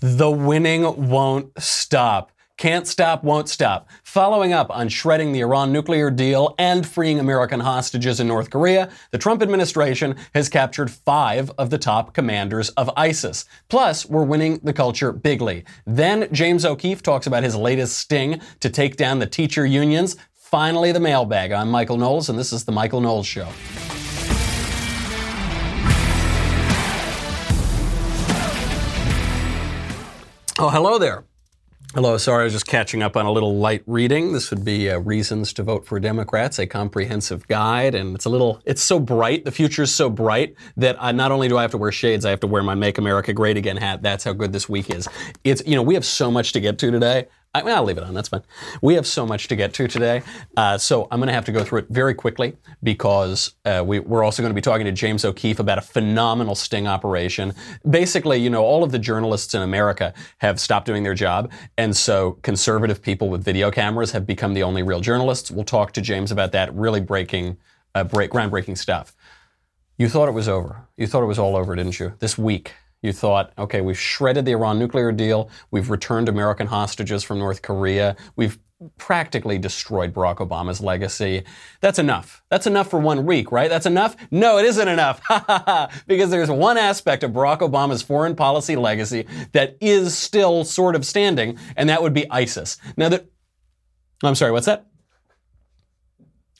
The winning won't stop. Can't stop, won't stop. Following up on shredding the Iran nuclear deal and freeing American hostages in North Korea, the Trump administration has captured five of the top commanders of ISIS. Plus, we're winning the culture bigly. Then James O'Keefe talks about his latest sting to take down the teacher unions. Finally, the mailbag. I'm Michael Knowles, and this is The Michael Knowles Show. Oh, hello there. Hello, sorry, I was just catching up on a little light reading. This would be uh, Reasons to Vote for Democrats, a comprehensive guide. And it's a little, it's so bright, the future is so bright that I, not only do I have to wear shades, I have to wear my Make America Great Again hat. That's how good this week is. It's, you know, we have so much to get to today. I, will leave it on. That's fine. We have so much to get to today, uh, so I'm going to have to go through it very quickly because uh, we, are also going to be talking to James O'Keefe about a phenomenal sting operation. Basically, you know, all of the journalists in America have stopped doing their job, and so conservative people with video cameras have become the only real journalists. We'll talk to James about that. Really breaking, uh, break, groundbreaking stuff. You thought it was over. You thought it was all over, didn't you? This week, you thought, okay, we've shredded the Iran nuclear deal. We've returned American hostages from North Korea. We've practically destroyed Barack Obama's legacy. That's enough. That's enough for one week, right? That's enough? No, it isn't enough. because there's one aspect of Barack Obama's foreign policy legacy that is still sort of standing, and that would be ISIS. Now that, I'm sorry, what's that?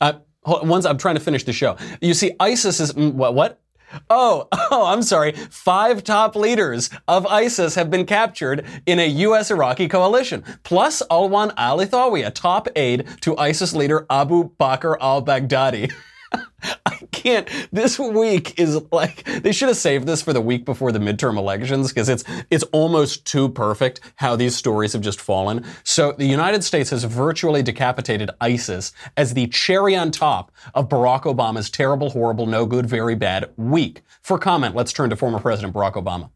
Uh, once I'm trying to finish the show. You see, ISIS is, mm, what, what? Oh, oh, I'm sorry. Five top leaders of ISIS have been captured in a U.S. Iraqi coalition, plus Alwan al Ithawi, a top aide to ISIS leader Abu Bakr al Baghdadi. I can't. This week is like they should have saved this for the week before the midterm elections because it's it's almost too perfect how these stories have just fallen. So the United States has virtually decapitated ISIS as the cherry on top of Barack Obama's terrible, horrible, no good, very bad week. For comment, let's turn to former President Barack Obama.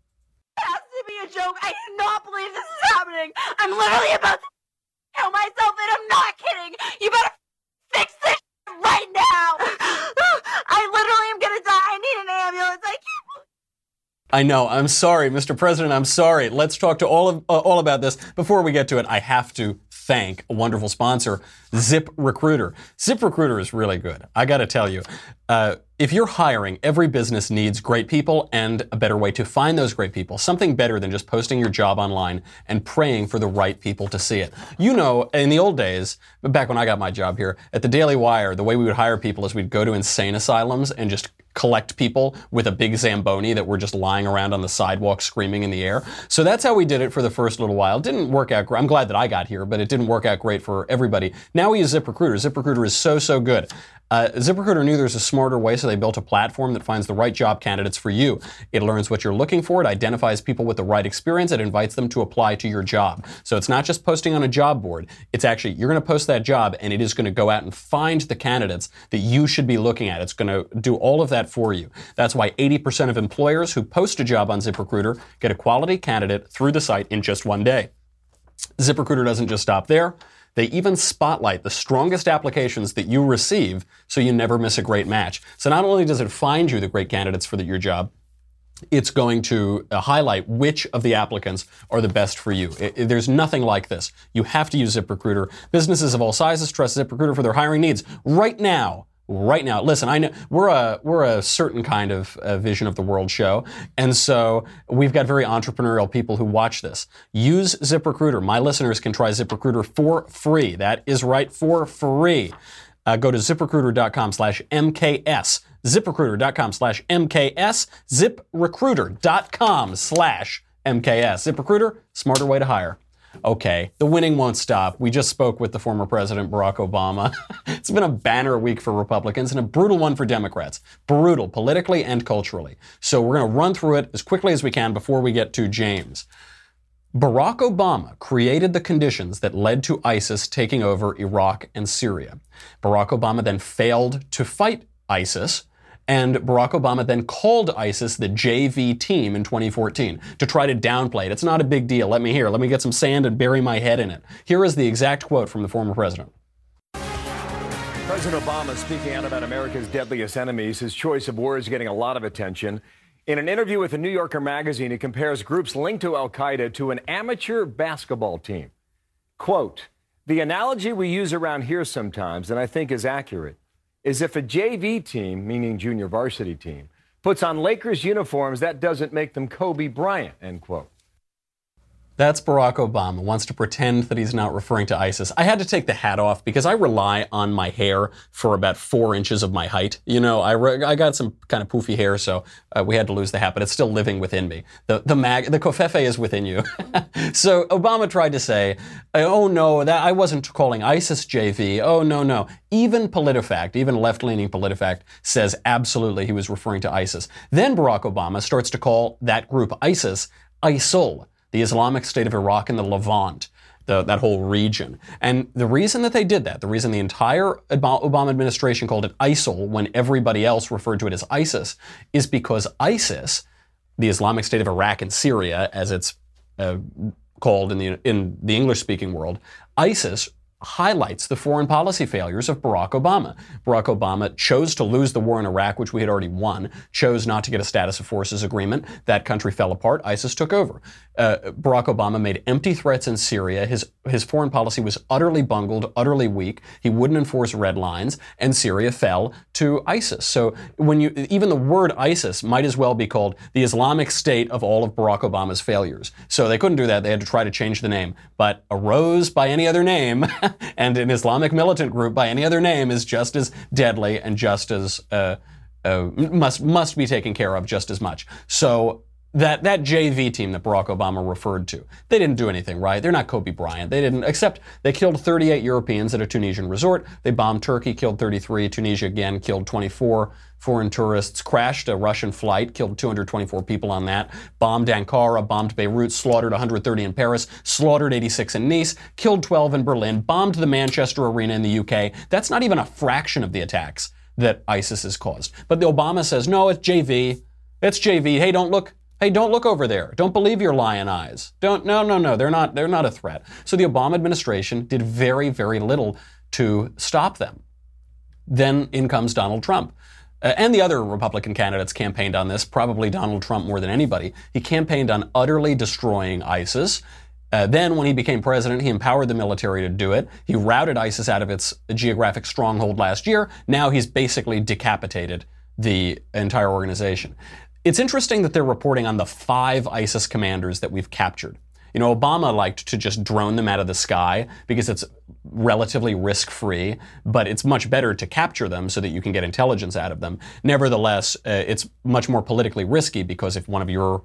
It has to be a joke. I do not believe this is happening. I'm literally about to kill myself, and I'm not kidding. You better fix this right now. I literally am gonna die. I need an ambulance. I can't. I know. I'm sorry, Mr. President. I'm sorry. Let's talk to all of uh, all about this. Before we get to it, I have to thank a wonderful sponsor, Zip Recruiter. Zip Recruiter is really good. I got to tell you, uh, if you're hiring, every business needs great people and a better way to find those great people. Something better than just posting your job online and praying for the right people to see it. You know, in the old days, back when I got my job here at the Daily Wire, the way we would hire people is we'd go to insane asylums and just collect people with a big Zamboni that were just lying around on the sidewalk screaming in the air. So that's how we did it for the first little while. It didn't work out great. I'm glad that I got here, but it didn't work out great for everybody. Now we use ZipRecruiter. ZipRecruiter is so, so good. Uh, ZipRecruiter knew there's a smarter way, so they built a platform that finds the right job candidates for you. It learns what you're looking for, it identifies people with the right experience, it invites them to apply to your job. So it's not just posting on a job board, it's actually, you're going to post that job and it is going to go out and find the candidates that you should be looking at. It's going to do all of that for you. That's why 80% of employers who post a job on ZipRecruiter get a quality candidate through the site in just one day. ZipRecruiter doesn't just stop there. They even spotlight the strongest applications that you receive so you never miss a great match. So not only does it find you the great candidates for the, your job, it's going to uh, highlight which of the applicants are the best for you. It, it, there's nothing like this. You have to use ZipRecruiter. Businesses of all sizes trust ZipRecruiter for their hiring needs right now right now. Listen, I know we're a we're a certain kind of uh, vision of the world show, and so we've got very entrepreneurial people who watch this. Use ZipRecruiter. My listeners can try ZipRecruiter for free. That is right, for free. Uh, go to ziprecruiter.com/mks. ZipRecruiter.com slash MKS, ziprecruiter.com slash MKS. ZipRecruiter, smarter way to hire okay, the winning won't stop. We just spoke with the former president, Barack Obama. it's been a banner week for Republicans and a brutal one for Democrats. Brutal, politically and culturally. So we're going to run through it as quickly as we can before we get to James. Barack Obama created the conditions that led to ISIS taking over Iraq and Syria. Barack Obama then failed to fight ISIS and Barack Obama then called ISIS the JV team in 2014 to try to downplay it. It's not a big deal. Let me hear. Let me get some sand and bury my head in it. Here is the exact quote from the former president. President Obama speaking out about America's deadliest enemies. His choice of words getting a lot of attention. In an interview with the New Yorker magazine, he compares groups linked to Al Qaeda to an amateur basketball team. Quote, the analogy we use around here sometimes, and I think is accurate, is if a JV team, meaning junior varsity team, puts on Lakers uniforms, that doesn't make them Kobe Bryant, end quote. That's Barack Obama, wants to pretend that he's not referring to ISIS. I had to take the hat off because I rely on my hair for about four inches of my height. You know, I, re- I got some kind of poofy hair, so uh, we had to lose the hat, but it's still living within me. The, the mag, the covfefe is within you. so Obama tried to say, oh no, that I wasn't calling ISIS JV. Oh no, no. Even PolitiFact, even left-leaning PolitiFact says absolutely he was referring to ISIS. Then Barack Obama starts to call that group ISIS ISIL the Islamic State of Iraq and the Levant. The, that whole region. And the reason that they did that, the reason the entire Obama administration called it ISIL when everybody else referred to it as ISIS, is because ISIS, the Islamic State of Iraq and Syria, as it's uh, called in the in the English speaking world, ISIS highlights the foreign policy failures of Barack Obama. Barack Obama chose to lose the war in Iraq, which we had already won, chose not to get a status of forces agreement. That country fell apart. ISIS took over. Uh, Barack Obama made empty threats in Syria. His, his foreign policy was utterly bungled, utterly weak. He wouldn't enforce red lines, and Syria fell to ISIS. So when you, even the word ISIS might as well be called the Islamic State of all of Barack Obama's failures. So they couldn't do that. They had to try to change the name. But arose by any other name and an Islamic militant group by any other name is just as deadly and just as uh, uh, must must be taken care of just as much. So that that JV team that Barack Obama referred to, they didn't do anything right. They're not Kobe Bryant. They didn't, except they killed 38 Europeans at a Tunisian resort. They bombed Turkey, killed 33. Tunisia again killed 24 foreign tourists. Crashed a Russian flight, killed 224 people on that. Bombed Ankara, bombed Beirut, slaughtered 130 in Paris, slaughtered 86 in Nice, killed 12 in Berlin, bombed the Manchester Arena in the UK. That's not even a fraction of the attacks that ISIS has caused. But the Obama says, no, it's JV. It's JV. Hey, don't look Hey, don't look over there. Don't believe your lion eyes. Don't no no no, they're not they're not a threat. So the Obama administration did very very little to stop them. Then in comes Donald Trump. Uh, and the other Republican candidates campaigned on this, probably Donald Trump more than anybody. He campaigned on utterly destroying ISIS. Uh, then, when he became president, he empowered the military to do it. He routed ISIS out of its geographic stronghold last year. Now he's basically decapitated the entire organization. It's interesting that they're reporting on the five ISIS commanders that we've captured. You know, Obama liked to just drone them out of the sky because it's relatively risk free, but it's much better to capture them so that you can get intelligence out of them. Nevertheless, uh, it's much more politically risky because if one of your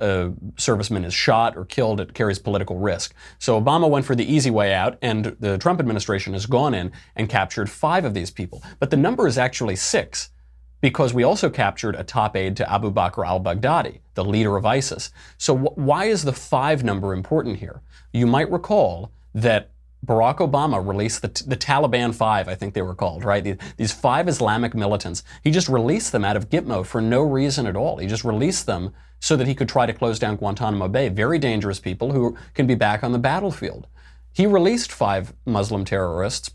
uh, servicemen is shot or killed, it carries political risk. So Obama went for the easy way out, and the Trump administration has gone in and captured five of these people. But the number is actually six because we also captured a top aide to Abu Bakr al Baghdadi, the leader of ISIS. So, wh- why is the five number important here? You might recall that Barack Obama released the, the Taliban Five, I think they were called, right? These, these five Islamic militants. He just released them out of Gitmo for no reason at all. He just released them so that he could try to close down Guantanamo Bay. Very dangerous people who can be back on the battlefield. He released five Muslim terrorists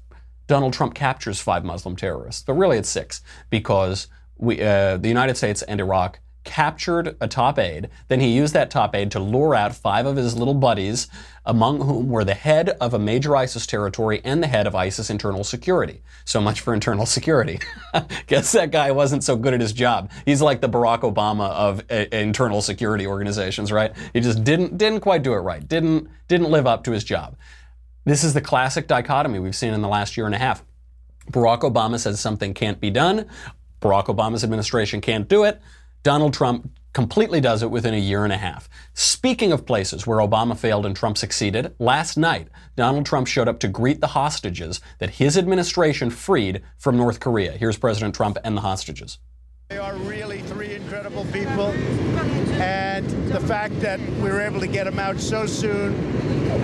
Donald Trump captures five Muslim terrorists, but really it's six because we, uh, the United States and Iraq captured a top aide. Then he used that top aide to lure out five of his little buddies, among whom were the head of a major ISIS territory and the head of ISIS internal security. So much for internal security. Guess that guy wasn't so good at his job. He's like the Barack Obama of uh, internal security organizations, right? He just didn't didn't quite do it right. Didn't didn't live up to his job. This is the classic dichotomy we've seen in the last year and a half. Barack Obama says something can't be done. Barack Obama's administration can't do it. Donald Trump completely does it within a year and a half. Speaking of places where Obama failed and Trump succeeded, last night, Donald Trump showed up to greet the hostages that his administration freed from North Korea. Here's President Trump and the hostages. They are really three incredible people. And the fact that we were able to get them out so soon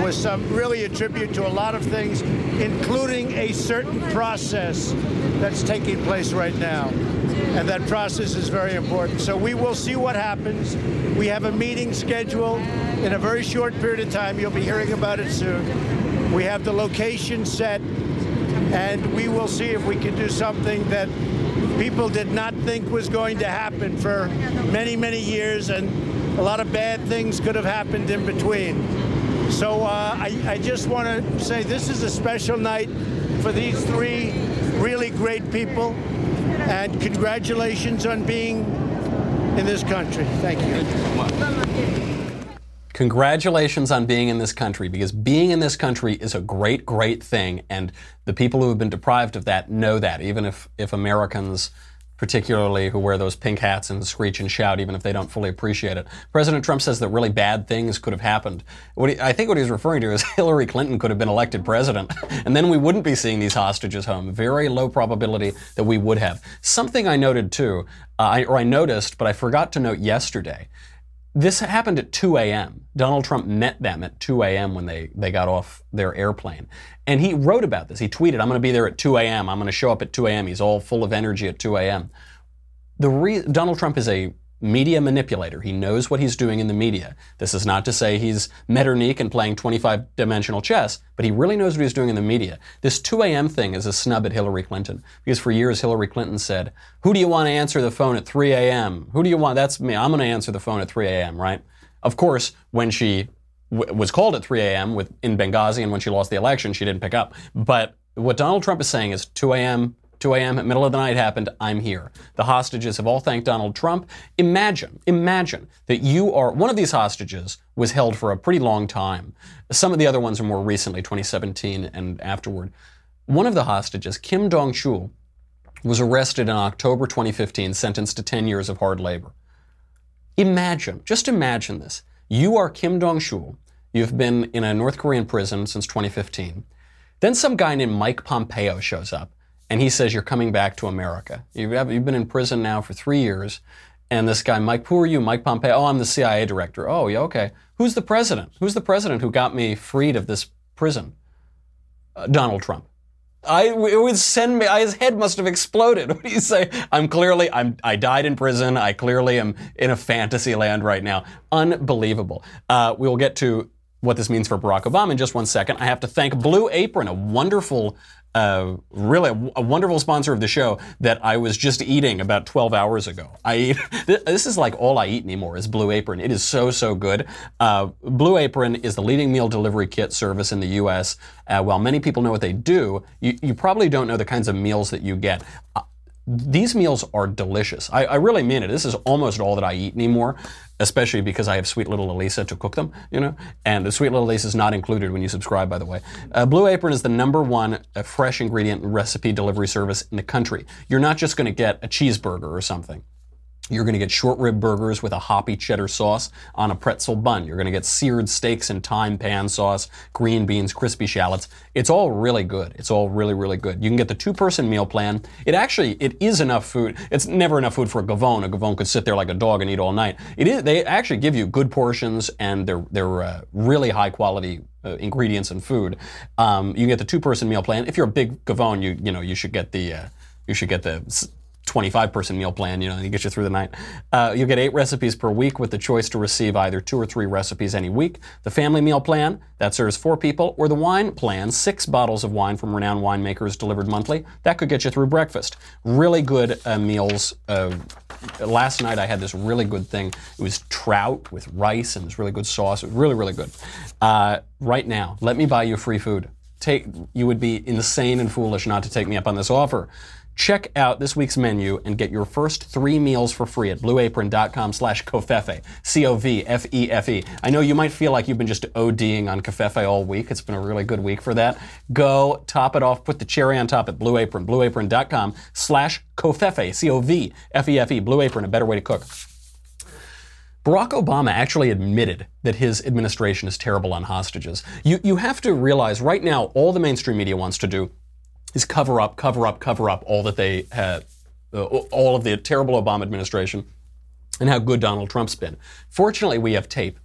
was some really a tribute to a lot of things, including a certain process that's taking place right now. And that process is very important. So we will see what happens. We have a meeting scheduled in a very short period of time. You'll be hearing about it soon. We have the location set, and we will see if we can do something that people did not think was going to happen for many, many years, and a lot of bad things could have happened in between. So uh, I, I just want to say this is a special night for these three really great people, and congratulations on being in this country. Thank you. Congratulations on being in this country because being in this country is a great, great thing. And the people who have been deprived of that know that, even if, if Americans, particularly who wear those pink hats and screech and shout, even if they don't fully appreciate it. President Trump says that really bad things could have happened. What he, I think what he's referring to is Hillary Clinton could have been elected president, and then we wouldn't be seeing these hostages home. Very low probability that we would have. Something I noted too, uh, I, or I noticed, but I forgot to note yesterday this happened at 2 a.m. Donald Trump met them at 2 a.m. when they, they got off their airplane. And he wrote about this. He tweeted, I'm going to be there at 2 a.m. I'm going to show up at 2 a.m. He's all full of energy at 2 a.m. The re- Donald Trump is a media manipulator. He knows what he's doing in the media. This is not to say he's Metternich and playing 25 dimensional chess, but he really knows what he's doing in the media. This 2 a.m. thing is a snub at Hillary Clinton because for years Hillary Clinton said, Who do you want to answer the phone at 3 a.m.? Who do you want? That's me. I'm going to answer the phone at 3 a.m., right? Of course, when she was called at 3 a.m. with in Benghazi and when she lost the election, she didn't pick up. But what Donald Trump is saying is 2 a.m. 2 a.m., at middle of the night happened, I'm here. The hostages have all thanked Donald Trump. Imagine, imagine that you are, one of these hostages was held for a pretty long time. Some of the other ones are more recently, 2017 and afterward. One of the hostages, Kim Dong Chul, was arrested in October 2015, sentenced to 10 years of hard labor. Imagine, just imagine this. You are Kim Dong Chul. You've been in a North Korean prison since 2015. Then some guy named Mike Pompeo shows up and he says, You're coming back to America. You've, you've been in prison now for three years. And this guy, Mike, who are you? Mike Pompeo. Oh, I'm the CIA director. Oh, yeah, okay. Who's the president? Who's the president who got me freed of this prison? Uh, Donald Trump. I it would send me. His head must have exploded. What do you say? I'm clearly. I'm. I died in prison. I clearly am in a fantasy land right now. Unbelievable. Uh, we will get to what this means for Barack Obama in just one second. I have to thank Blue Apron, a wonderful uh, really a, wonderful sponsor of the show that I was just eating about 12 hours ago. I eat, this is like all I eat anymore is Blue Apron. It is so, so good. Uh, Blue Apron is the leading meal delivery kit service in the U.S. Uh, while many people know what they do, you, you, probably don't know the kinds of meals that you get. Uh, these meals are delicious. I, I, really mean it. This is almost all that I eat anymore, especially because I have sweet little Elisa to cook them, you know? And the sweet little Elisa is not included when you subscribe, by the way. Uh, Blue Apron is the number one uh, fresh ingredient recipe delivery service in the country. You're not just going to get a cheeseburger or something. You're going to get short rib burgers with a hoppy cheddar sauce on a pretzel bun. You're going to get seared steaks in thyme pan sauce, green beans, crispy shallots. It's all really good. It's all really, really good. You can get the two-person meal plan. It actually, it is enough food. It's never enough food for a gavone. A gavone could sit there like a dog and eat all night. It is, they actually give you good portions and they're, they're uh, really high quality uh, ingredients and food. Um, you can get the two-person meal plan. If you're a big gavone, you, you know, you should get the, uh, you should get the 25 person meal plan, you know, and get you through the night. Uh, you'll get eight recipes per week with the choice to receive either two or three recipes any week. The family meal plan, that serves four people, or the wine plan, six bottles of wine from renowned winemakers delivered monthly. That could get you through breakfast. Really good uh, meals. Uh, last night I had this really good thing. It was trout with rice and this really good sauce. It was really, really good. Uh, right now, let me buy you free food. Take, you would be insane and foolish not to take me up on this offer. Check out this week's menu and get your first three meals for free at blueapron.com slash covfefe, C-O-V-F-E-F-E. I know you might feel like you've been just ODing on covfefe all week. It's been a really good week for that. Go top it off, put the cherry on top at Blue Apron, blueapron.com slash covfefe, C-O-V-F-E-F-E, Blue Apron, a better way to cook. Barack Obama actually admitted that his administration is terrible on hostages. You, you have to realize right now all the mainstream media wants to do is cover up, cover up, cover up all that they had, uh, all of the terrible Obama administration and how good Donald Trump's been. Fortunately, we have tape.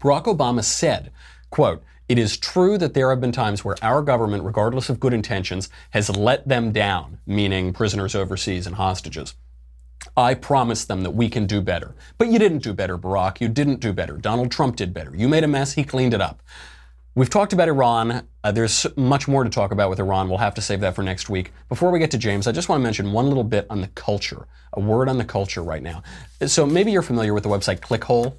Barack Obama said, quote, it is true that there have been times where our government, regardless of good intentions, has let them down, meaning prisoners overseas and hostages. I promised them that we can do better. But you didn't do better, Barack. You didn't do better. Donald Trump did better. You made a mess, he cleaned it up. We've talked about Iran. Uh, there's much more to talk about with Iran. We'll have to save that for next week. Before we get to James, I just want to mention one little bit on the culture, a word on the culture right now. So maybe you're familiar with the website Clickhole.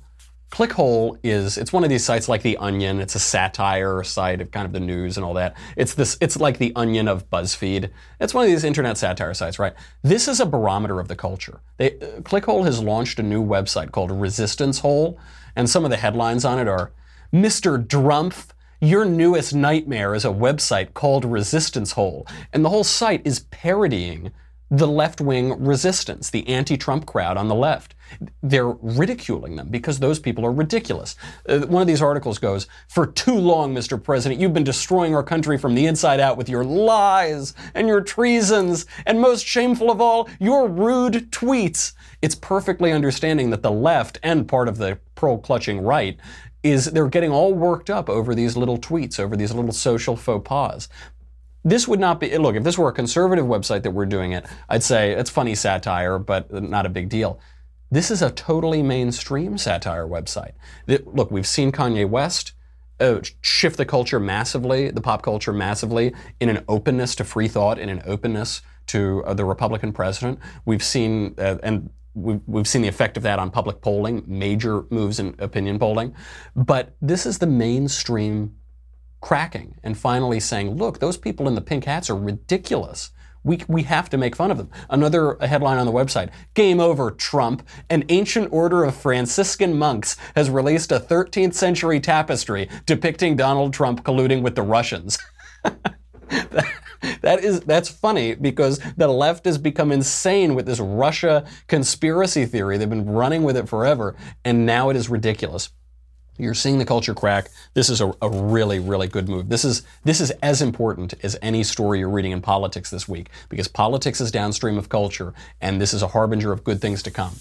Clickhole is it's one of these sites like The Onion. It's a satire site of kind of the news and all that. It's this it's like The Onion of BuzzFeed. It's one of these internet satire sites, right? This is a barometer of the culture. They, uh, Clickhole has launched a new website called Resistance Hole, and some of the headlines on it are Mr. Drumpf your newest nightmare is a website called Resistance Hole, and the whole site is parodying the left wing resistance, the anti Trump crowd on the left. They're ridiculing them because those people are ridiculous. Uh, one of these articles goes, For too long, Mr. President, you've been destroying our country from the inside out with your lies and your treasons, and most shameful of all, your rude tweets. It's perfectly understanding that the left and part of the pearl clutching right is they're getting all worked up over these little tweets, over these little social faux pas. This would not be, look, if this were a conservative website that we're doing it, I'd say it's funny satire, but not a big deal. This is a totally mainstream satire website. Look, we've seen Kanye West uh, shift the culture massively, the pop culture massively, in an openness to free thought, in an openness to uh, the Republican president. We've seen, uh, and We've, we've seen the effect of that on public polling, major moves in opinion polling. But this is the mainstream cracking and finally saying, look, those people in the pink hats are ridiculous. We, we have to make fun of them. Another headline on the website Game over, Trump. An ancient order of Franciscan monks has released a 13th century tapestry depicting Donald Trump colluding with the Russians. that is that's funny because the left has become insane with this Russia conspiracy theory. They've been running with it forever, and now it is ridiculous. You're seeing the culture crack. This is a, a, really, really good move. This is this is as important as any story you're reading in politics this week because politics is downstream of culture, and this is a harbinger of good things to come.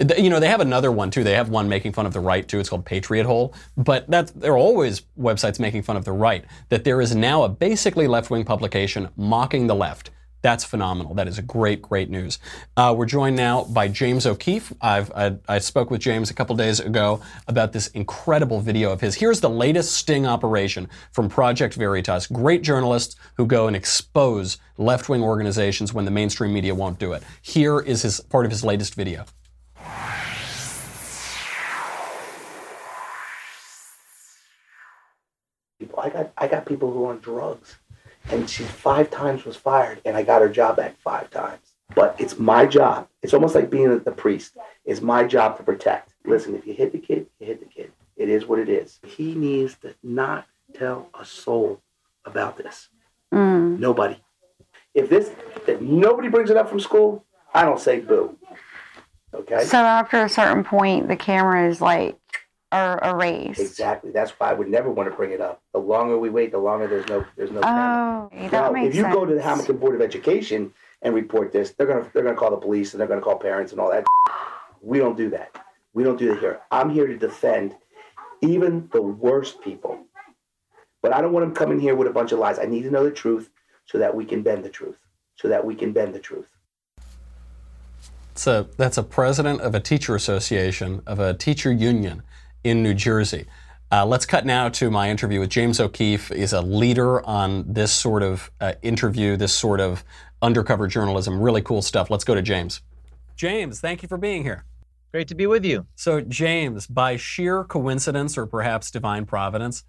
You know, they have another one too. They have one making fun of the right too. It's called Patriot Hole. But that's, there are always websites making fun of the right. That there is now a basically left wing publication mocking the left. That's phenomenal. That is great, great news. Uh, we're joined now by James O'Keefe. I've, I, I spoke with James a couple days ago about this incredible video of his. Here's the latest sting operation from Project Veritas. Great journalists who go and expose left wing organizations when the mainstream media won't do it. Here is his part of his latest video. I got people who are on drugs, and she five times was fired, and I got her job back five times. But it's my job. It's almost like being the priest. It's my job to protect. Listen, if you hit the kid, you hit the kid. It is what it is. He needs to not tell a soul about this. Mm. Nobody. If this, if nobody brings it up from school, I don't say boo. Okay. So after a certain point, the camera is like are erased. Exactly. That's why I would never want to bring it up. The longer we wait, the longer there's no there's no. Oh, that now, makes if you sense. go to the Hamilton Board of Education and report this, they're gonna they're gonna call the police and they're gonna call parents and all that. We don't do that. We don't do that here. I'm here to defend even the worst people. But I don't want them coming here with a bunch of lies. I need to know the truth so that we can bend the truth. So that we can bend the truth. So that's a president of a teacher association, of a teacher union in New Jersey. Uh, let's cut now to my interview with James O'Keefe. He's a leader on this sort of uh, interview, this sort of undercover journalism. Really cool stuff. Let's go to James. James, thank you for being here. Great to be with you. So, James, by sheer coincidence or perhaps divine providence,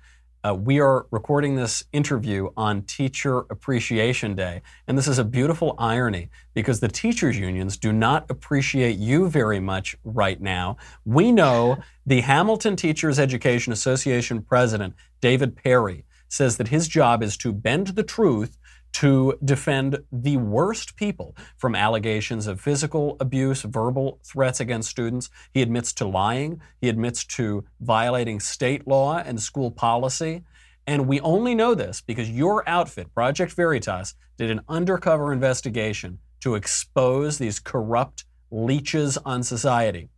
uh, we are recording this interview on Teacher Appreciation Day. And this is a beautiful irony because the teachers' unions do not appreciate you very much right now. We know the Hamilton Teachers Education Association president, David Perry, says that his job is to bend the truth to defend the worst people from allegations of physical abuse, verbal threats against students. He admits to lying. He admits to violating state law and school policy. And we only know this because your outfit, Project Veritas, did an undercover investigation to expose these corrupt leeches on society.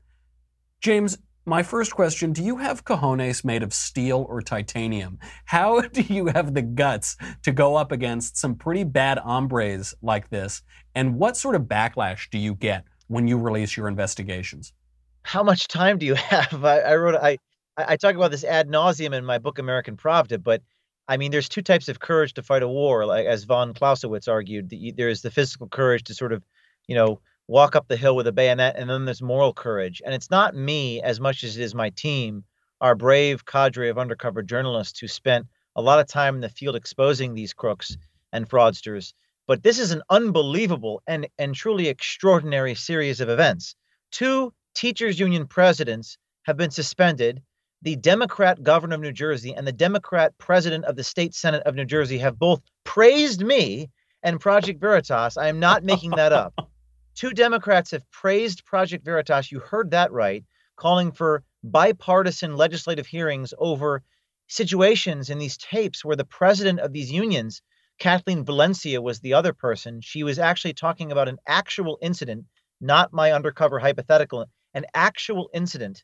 James, my first question Do you have cojones made of steel or titanium? How do you have the guts to go up against some pretty bad hombres like this? And what sort of backlash do you get when you release your investigations? How much time do you have? I, I wrote, I, I, talk about this ad nauseum in my book American Pravda, but I mean, there's two types of courage to fight a war, like as von Clausewitz argued. The, there's the physical courage to sort of, you know, walk up the hill with a bayonet, and then there's moral courage. And it's not me as much as it is my team, our brave cadre of undercover journalists who spent a lot of time in the field exposing these crooks and fraudsters. But this is an unbelievable and, and truly extraordinary series of events. Two teachers union presidents have been suspended. The Democrat governor of New Jersey and the Democrat president of the state senate of New Jersey have both praised me and Project Veritas. I am not making that up. Two Democrats have praised Project Veritas. You heard that right, calling for bipartisan legislative hearings over situations in these tapes where the president of these unions, Kathleen Valencia, was the other person. She was actually talking about an actual incident, not my undercover hypothetical, an actual incident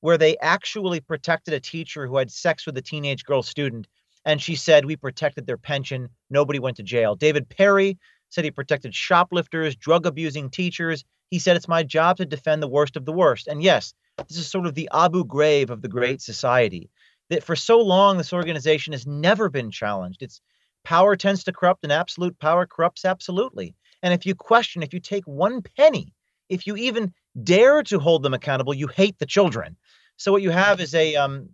where they actually protected a teacher who had sex with a teenage girl student. And she said, We protected their pension. Nobody went to jail. David Perry said he protected shoplifters, drug abusing teachers. He said, It's my job to defend the worst of the worst. And yes, this is sort of the Abu Ghraib of the Great Society. That for so long, this organization has never been challenged. Its power tends to corrupt, and absolute power corrupts absolutely. And if you question, if you take one penny, if you even dare to hold them accountable, you hate the children. So what you have is a um,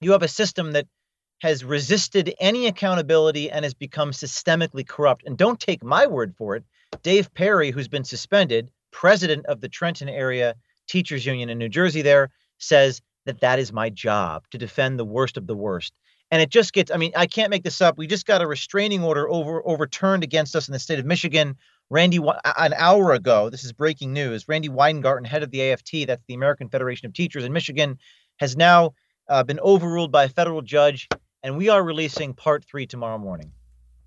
you have a system that has resisted any accountability and has become systemically corrupt. And don't take my word for it. Dave Perry, who's been suspended, president of the Trenton area teachers union in New Jersey, there says that that is my job to defend the worst of the worst. And it just gets, I mean, I can't make this up. We just got a restraining order over overturned against us in the state of Michigan. Randi, an hour ago, this is breaking news. Randi Weingarten, head of the AFT, that's the American Federation of Teachers in Michigan, has now uh, been overruled by a federal judge, and we are releasing part three tomorrow morning.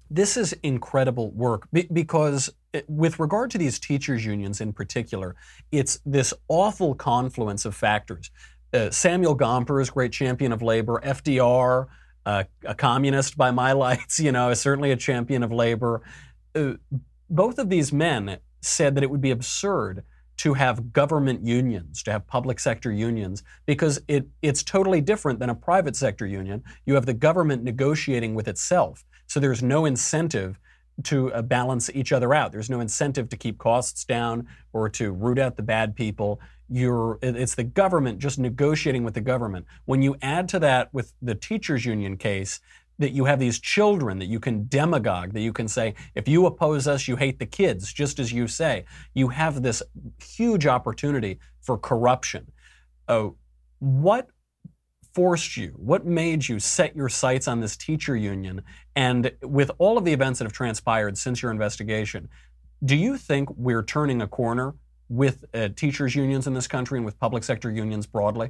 This is incredible work because, with regard to these teachers' unions in particular, it's this awful confluence of factors. Uh, Samuel Gompers, great champion of labor, FDR, uh, a communist by my lights, you know, is certainly a champion of labor. Uh, both of these men said that it would be absurd to have government unions, to have public sector unions, because it, it's totally different than a private sector union. You have the government negotiating with itself. So there's no incentive to uh, balance each other out. There's no incentive to keep costs down or to root out the bad people. You're, it's the government just negotiating with the government. When you add to that with the teachers union case, that you have these children that you can demagogue, that you can say, if you oppose us, you hate the kids, just as you say. You have this huge opportunity for corruption. Uh, what forced you? What made you set your sights on this teacher union? And with all of the events that have transpired since your investigation, do you think we're turning a corner with uh, teachers unions in this country and with public sector unions broadly?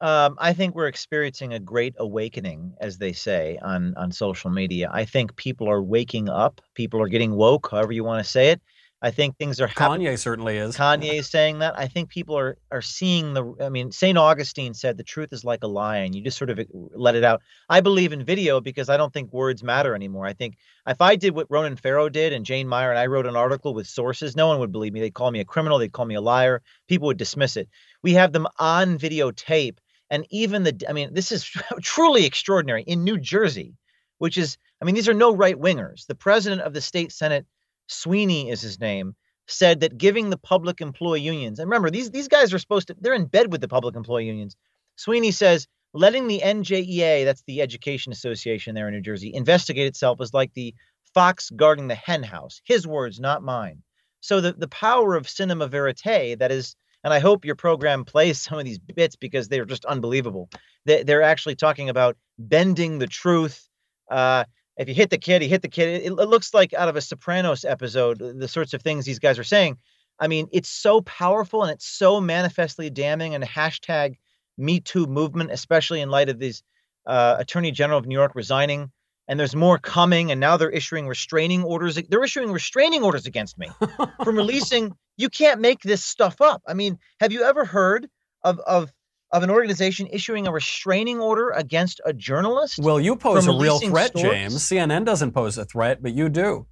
Um, I think we're experiencing a great awakening, as they say on on social media. I think people are waking up. People are getting woke, however you want to say it. I think things are happening. Kanye certainly is. Kanye is saying that. I think people are are seeing the. I mean, Saint Augustine said the truth is like a lion. You just sort of uh, let it out. I believe in video because I don't think words matter anymore. I think if I did what Ronan Farrow did and Jane Mayer and I wrote an article with sources, no one would believe me. They'd call me a criminal. They'd call me a liar. People would dismiss it. We have them on videotape and even the, I mean, this is truly extraordinary in New Jersey, which is, I mean, these are no right wingers. The president of the state Senate, Sweeney is his name, said that giving the public employee unions, and remember, these, these guys are supposed to, they're in bed with the public employee unions. Sweeney says letting the NJEA, that's the Education Association there in New Jersey, investigate itself is like the fox guarding the hen house. His words, not mine. So the, the power of cinema verite, that is and I hope your program plays some of these bits because they're just unbelievable. They, they're actually talking about bending the truth. Uh, if you hit the kid, you hit the kid. It, it looks like out of a Sopranos episode, the sorts of things these guys are saying. I mean, it's so powerful and it's so manifestly damning. And hashtag Me Too movement, especially in light of these uh, Attorney General of New York resigning and there's more coming and now they're issuing restraining orders they're issuing restraining orders against me from releasing you can't make this stuff up i mean have you ever heard of of of an organization issuing a restraining order against a journalist well you pose a real threat stories? james cnn doesn't pose a threat but you do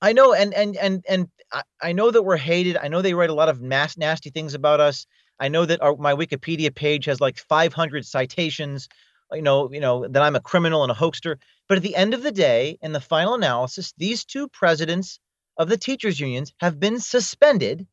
i know and and and and I, I know that we're hated i know they write a lot of mass nasty things about us I know that our, my Wikipedia page has like 500 citations. Uh, you know, you know that I'm a criminal and a hoaxer. But at the end of the day, in the final analysis, these two presidents of the teachers unions have been suspended,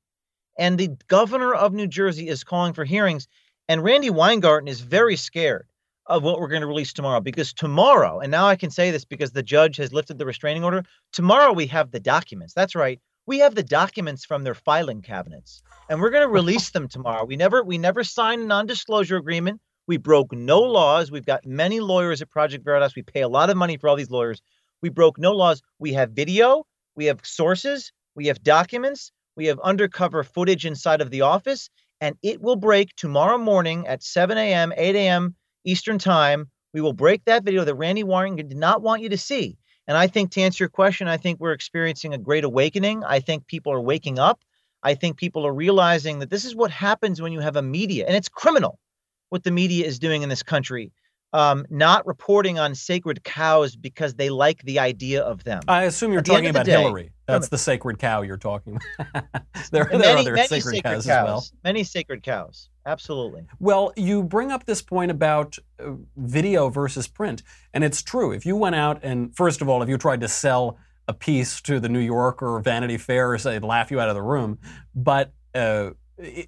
and the governor of New Jersey is calling for hearings. And Randi Weingarten is very scared of what we're going to release tomorrow because tomorrow, and now I can say this because the judge has lifted the restraining order. Tomorrow we have the documents. That's right. We have the documents from their filing cabinets, and we're going to release them tomorrow. We never we never signed a non-disclosure agreement. We broke no laws. We've got many lawyers at Project Veritas. We pay a lot of money for all these lawyers. We broke no laws. We have video. We have sources. We have documents. We have undercover footage inside of the office, and it will break tomorrow morning at 7 a.m., 8 a.m. Eastern Time. We will break that video that Randi Weingarten did not want you to see. And I think to answer your question, I think we're experiencing a great awakening. I think people are waking up. I think people are realizing that this is what happens when you have a media, and it's criminal what the media is doing in this country. Um, not reporting on sacred cows because they like the idea of them. I assume you're talking about day- Hillary. That's the sacred cow you're talking about. there, there are other sacred, sacred cows, cows, as well. Many sacred cows. Absolutely. Well, you bring up this point about uh, video versus print, and it's true. If you went out and, first of all, if you tried to sell a piece to the New Yorker or Vanity Fair, they'd laugh you out of the room. But uh,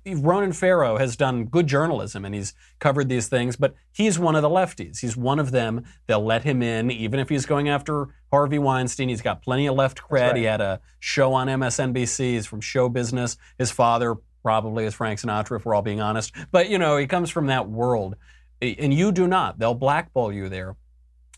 Ronan Farrow has done good journalism and he's covered these things, but he's one of the lefties. He's one of them. They'll let him in, even if he's going after Harvey Weinstein. He's got plenty of left cred. right. He had a show on MSNBC. He's from show business. His father probably is Frank Sinatra, if we're all being honest. But, you know, he comes from that world. And you do not. They'll blackball you there.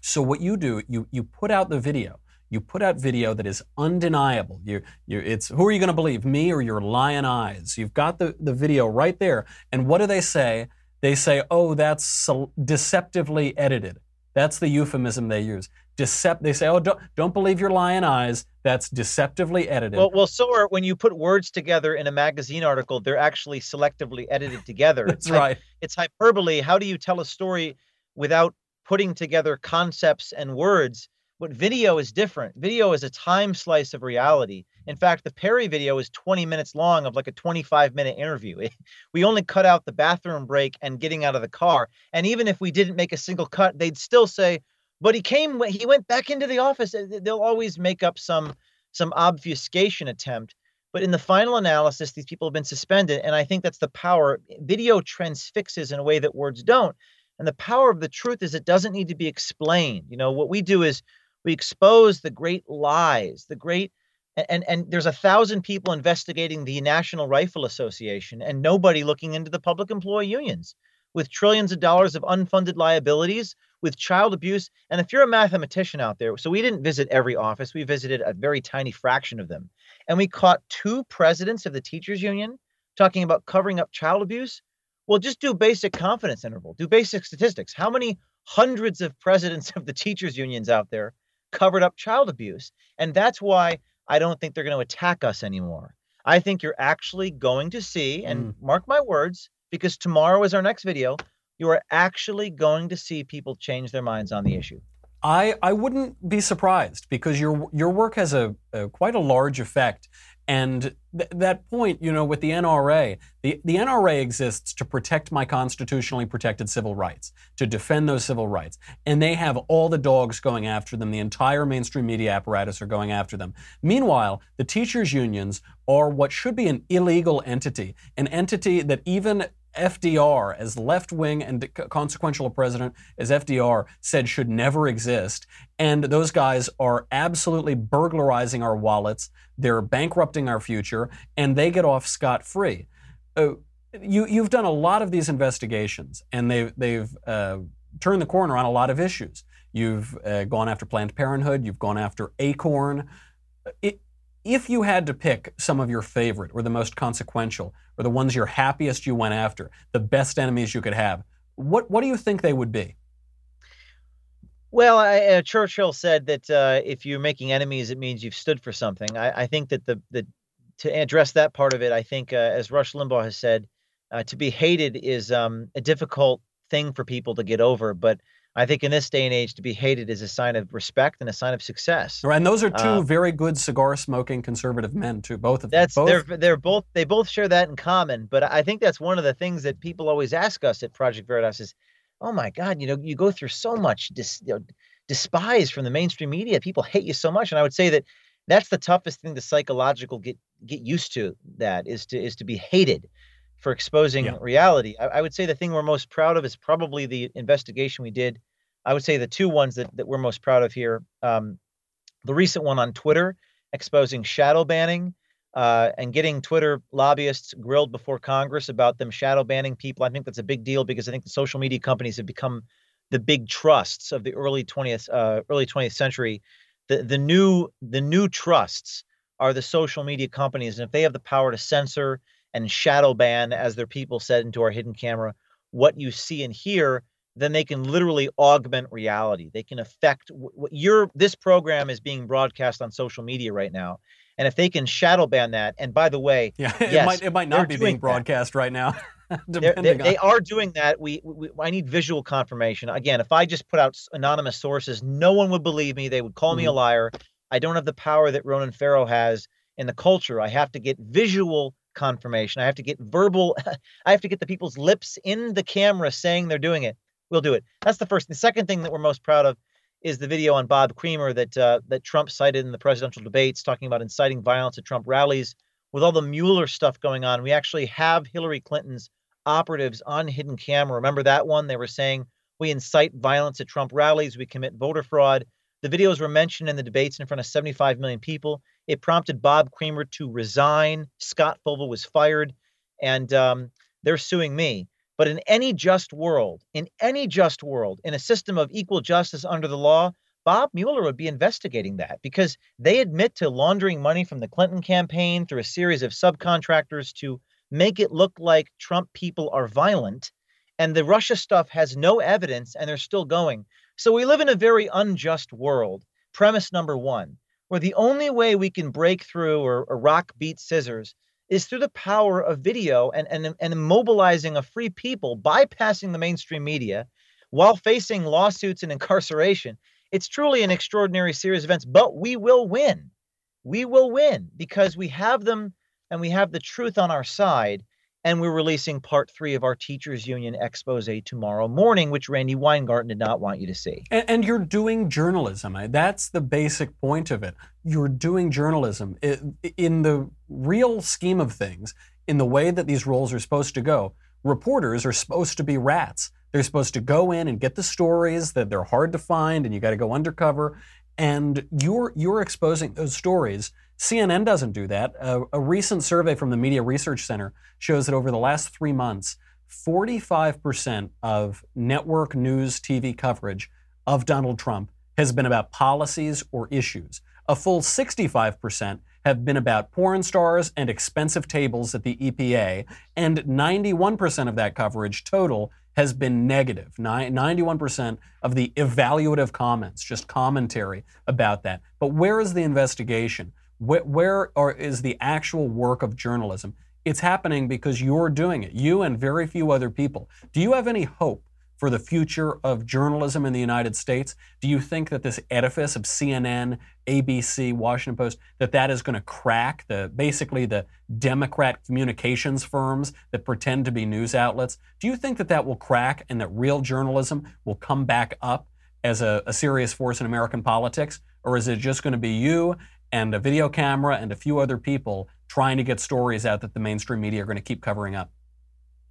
So what you do, you you put out the video. You put out video that is undeniable. You, you, it's who are you going to believe, me or your lion eyes? You've got the, the video right there. And what do they say? They say, oh, that's deceptively edited. That's the euphemism they use. Decept. They say, oh, don't don't believe your lion eyes. That's deceptively edited. Well, well, so are when you put words together in a magazine article, they're actually selectively edited together. that's It's hy- right. it's hyperbole. How do you tell a story without putting together concepts and words? But video is different. Video is a time slice of reality. In fact, the Perry video is 20 minutes long of like a 25 minute interview. We only cut out the bathroom break and getting out of the car. And even if we didn't make a single cut, they'd still say, but he came, he went back into the office. They'll always make up some some obfuscation attempt. But in the final analysis, these people have been suspended. And I think that's the power. Video transfixes in a way that words don't. And the power of the truth is it doesn't need to be explained. You know, what we do is we expose the great lies, the great and, and there's a thousand people investigating the National Rifle Association and nobody looking into the public employee unions with trillions of dollars of unfunded liabilities, with child abuse. And if you're a mathematician out there, so we didn't visit every office, we visited a very tiny fraction of them. And we caught two presidents of the teachers union talking about covering up child abuse. Well, just do basic confidence interval, do basic statistics. How many hundreds of presidents of the teachers unions out there covered up child abuse? And that's why I don't think they're going to attack us anymore. I think you're actually going to see, and mm. mark my words, because tomorrow is our next video, you are actually going to see people change their minds on the issue. I, I wouldn't be surprised because your your work has a, a quite a large effect, and th- that point, you know, with the NRA, the, the NRA exists to protect my constitutionally protected civil rights, to defend those civil rights, and they have all the dogs going after them. The entire mainstream media apparatus are going after them. Meanwhile, the teachers' unions are what should be an illegal entity, an entity that even FDR, as left wing and consequential a president as FDR, said should never exist. And those guys are absolutely burglarizing our wallets. They're bankrupting our future, and they get off scot free. Uh, you, you've done a lot of these investigations, and they've, they've uh, turned the corner on a lot of issues. You've uh, gone after Planned Parenthood, you've gone after Acorn. It, if you had to pick some of your favorite or the most consequential or the ones you're happiest you went after, the best enemies you could have, what, what do you think they would be? Well, I, uh, Churchill said that uh, if you're making enemies, it means you've stood for something. I, I think that the, the to address that part of it, I think, uh, as Rush Limbaugh has said, uh, to be hated is um, a difficult thing for people to get over. But I think in this day and age, to be hated is a sign of respect and a sign of success. And those are two Uh, very good cigar-smoking conservative men, too. Both of That's them. Both, they're they're both they both share that in common. But I think that's one of the things that people always ask us at Project Veritas is, oh my God, you know, you go through so much dis, you know, despise from the mainstream media. People hate you so much, and I would say that that's the toughest thing to psychological get get used to. That is to is to be hated for exposing Yeah. reality. I, I would say the thing we're most proud of is probably the investigation we did. I would say the two ones that, that we're most proud of here. Um, the recent one on Twitter exposing shadow banning uh, and getting Twitter lobbyists grilled before Congress about them shadow banning people. I think that's a big deal because I think the social media companies have become the big trusts of the early 20th uh, early 20th century. The the new the new trusts are the social media companies, and if they have the power to censor and shadow ban, as their people said into our hidden camera, what you see and hear, then they can literally augment reality. They can affect what your this program is being broadcast on social media right now. And if they can shadow ban that, and by the way, yeah, it yes, might it might not be being that. broadcast right now. they're, they on they are doing that. We, we I need visual confirmation. Again, if I just put out anonymous sources, no one would believe me. They would call me a mm-hmm. liar. I don't have the power that Ronan Farrow has in the culture. I have to get visual confirmation. I have to get verbal. I have to get the people's lips in the camera saying they're doing it. We'll do it. That's the first. The second thing that we're most proud of is the video on Bob Creamer that uh, that Trump cited in the presidential debates, talking about inciting violence at Trump rallies. With all the Mueller stuff going on, we actually have Hillary Clinton's operatives on hidden camera. Remember that one? They were saying we incite violence at Trump rallies, we commit voter fraud. The videos were mentioned in the debates in front of 75 million people. It prompted Bob Creamer to resign. Scott Foval was fired, and um, they're suing me. But in any just world, in any just world, in a system of equal justice under the law, Bob Mueller would be investigating that because they admit to laundering money from the Clinton campaign through a series of subcontractors to make it look like Trump people are violent. And the Russia stuff has no evidence and they're still going. So we live in a very unjust world. Premise number one, where the only way we can break through or, or rock beat scissors is through the power of video and, and, and mobilizing a free people, bypassing the mainstream media while facing lawsuits and incarceration. It's truly an extraordinary series of events, but we will win. We will win because we have them and we have the truth on our side. And we're releasing part three of our teachers union expose tomorrow morning, which Randi Weingarten did not want you to see. And, and you're doing journalism. That's the basic point of it. You're doing journalism. In the real scheme of things, in the way that these roles are supposed to go, reporters are supposed to be rats. They're supposed to go in and get the stories that they're hard to find, and you got to go undercover. And you're you're exposing those stories. CNN doesn't do that. A, a recent survey from the Media Research Center shows that over the last three months, 45% of network news TV coverage of Donald Trump has been about policies or issues. A full 65% have been about porn stars and expensive tables at the EPA, and 91% of that coverage total has been negative. 91% of the evaluative comments, just commentary about that. But where is the investigation? Where, where are, is the actual work of journalism? It's happening because you're doing it, you and very few other people. Do you have any hope for the future of journalism in the United States? Do you think that this edifice of CNN, ABC, Washington Post, that that is going to crack the basically the Democrat communications firms that pretend to be news outlets? Do you think that that will crack and that real journalism will come back up as a, a serious force in American politics? Or is it just going to be you and a video camera and a few other people trying to get stories out that the mainstream media are going to keep covering up?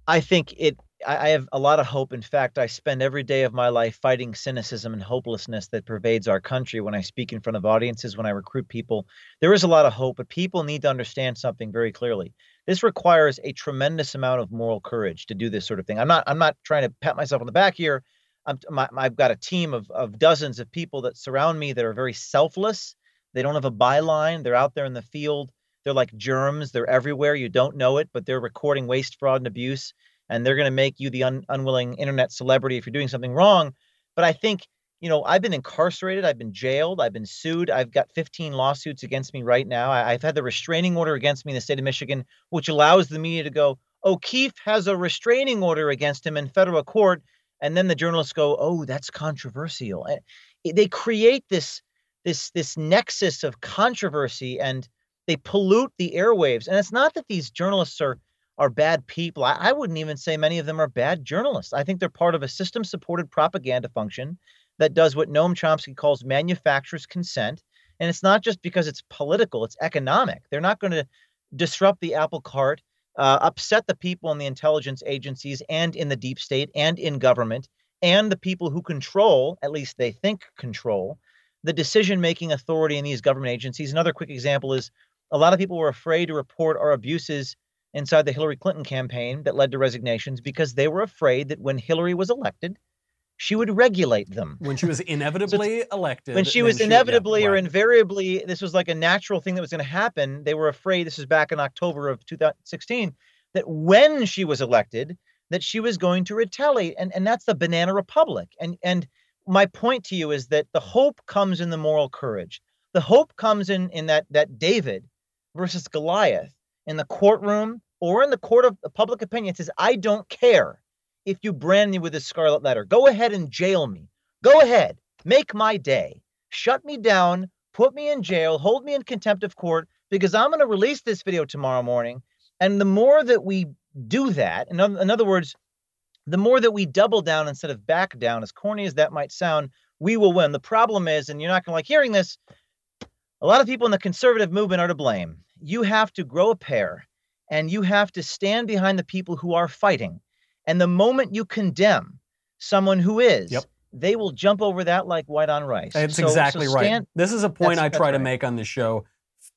I think it. I I have a lot of hope. In fact, I spend every day of my life fighting cynicism and hopelessness that pervades our country when I speak in front of audiences, when I recruit people. There is a lot of hope, but people need to understand something very clearly. This requires a tremendous amount of moral courage to do this sort of thing. I'm not. I'm not trying to pat myself on the back here. I'm, my, I've got a team of, of dozens of people that surround me that are very selfless. They don't have a byline. They're out there in the field. They're like germs. They're everywhere. You don't know it, but they're recording waste, fraud, and abuse and they're going to make you the un- unwilling internet celebrity if you're doing something wrong. But I think, you know, I've been incarcerated, I've been jailed, I've been sued, I've got 15 lawsuits against me right now. I- I've had the restraining order against me in the state of Michigan, which allows the media to go, O'Keefe has a restraining order against him in federal court. and then the journalists go, "Oh, that's controversial." And they create this this this nexus of controversy and they pollute the airwaves. And it's not that these journalists are are bad people. I, I wouldn't even say many of them are bad journalists. I think they're part of a system supported propaganda function that does what Noam Chomsky calls manufacturer's consent. And it's not just because it's political, it's economic. They're not going to disrupt the apple cart, uh, upset the people in the intelligence agencies and in the deep state and in government and the people who control, at least they think control, the decision making authority in these government agencies. Another quick example is a lot of people were afraid to report our abuses inside the Hillary Clinton campaign that led to resignations because they were afraid that when Hillary was elected, she would regulate them. When she was inevitably elected. When she was yeah, inevitably or right. invariably, this was like a natural thing that was going to happen. They were afraid, this was back in October of 2016, that when she was elected, that she was going to retaliate. And, and that's the banana republic. And, and my point to you is that the hope comes in the moral courage. The hope comes in, in that, that David versus Goliath in the courtroom or in the court of public opinion says, I don't care if you brand me with a scarlet letter. Go ahead and jail me. Go ahead. Make my day. Shut me down. Put me in jail. Hold me in contempt of court because I'm going to release this video tomorrow morning. And the more that we do that, in, in other words, the more that we double down instead of back down, as corny as that might sound, we will win. The problem is, and you're not going to like hearing this, a lot of people in the conservative movement are to blame. You have to grow a pair and you have to stand behind the people who are fighting. And the moment you condemn someone who is, Yep. they will jump over that like white on rice. That's So- so exactly right. This is a point I try to make on the show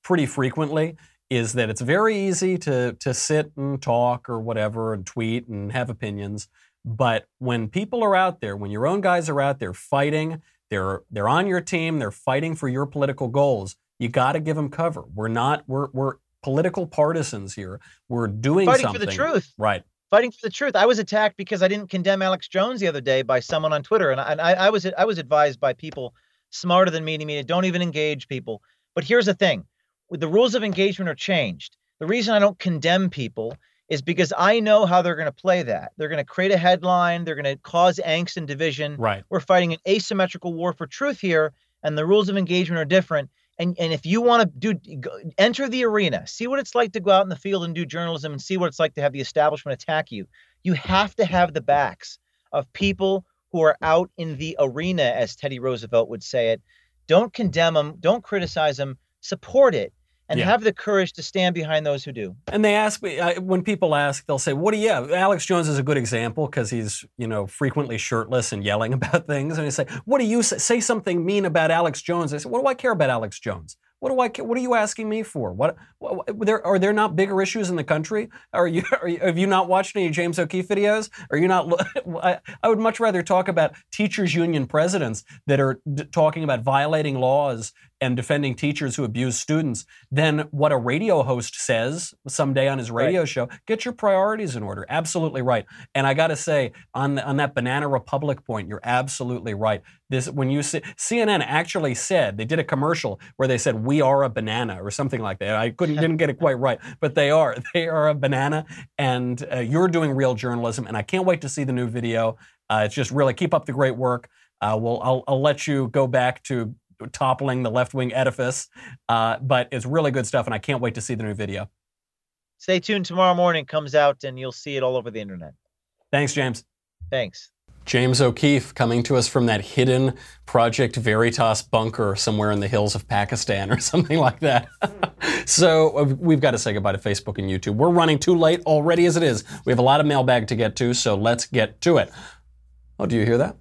pretty frequently is that it's very easy to to sit and talk or whatever and tweet and have opinions, but when people are out there, when your own guys are out there fighting, they're they're on your team, they're fighting for your political goals, you got to give them cover. We're not we're we're political partisans here. We're doing Fighting something for the truth. Right. fighting for the truth. I was attacked because I didn't condemn Alex Jones the other day by someone on Twitter, and I, and I, I was I was advised by people smarter than me to me to don't even engage people. But here's the thing: the rules of engagement are changed. The reason I don't condemn people is because I know how they're going to play that. They're going to create a headline. They're going to cause angst and division. Right. We're fighting an asymmetrical war for truth here, and the rules of engagement are different. And and if you want to do go, enter the arena, see what it's like to go out in the field and do journalism, and see what it's like to have the establishment attack you. You have to have the backs of people who are out in the arena, as Teddy Roosevelt would say it. Don't condemn them. Don't criticize them. Support it, and Yeah. have the courage to stand behind those who do. And they ask me I, when people ask, they'll say, "What do you?" Have? Alex Jones is a good example because he's you know frequently shirtless and yelling about things. And they say, "What do you say? say something mean about Alex Jones?" I say, "What do I care about Alex Jones? What do I? ca- What are you asking me for? What, what there are there not bigger issues in the country? Are you, are you have you not watched any James O'Keefe videos? Are you not? I, I would much rather talk about teachers union presidents that are d- talking about violating laws and defending teachers who abuse students than what a radio host says someday on his radio show. Get your priorities in order. Absolutely right. And I got to say, on on that Banana Republic point, you're absolutely right. This when you see CNN actually said they did a commercial where they said we are a banana or something like that. I couldn't didn't get it quite right, but they are they are a banana, and uh, you're doing real journalism. And I can't wait to see the new video. Uh, it's just really keep up the great work. Uh, well, I'll, I'll let you go back to toppling the left wing edifice, uh, but it's really good stuff, and I can't wait to see the new video. Stay tuned. Tomorrow morning comes out, and you'll see it all over the internet. Thanks, James. Thanks. James O'Keefe coming to us from that hidden Project Veritas bunker somewhere in the hills of Pakistan or something like that. so uh, we've got to say goodbye to Facebook and YouTube. We're running too late already as it is. We have a lot of mailbag to get to, so let's get to it. Oh, do you hear that?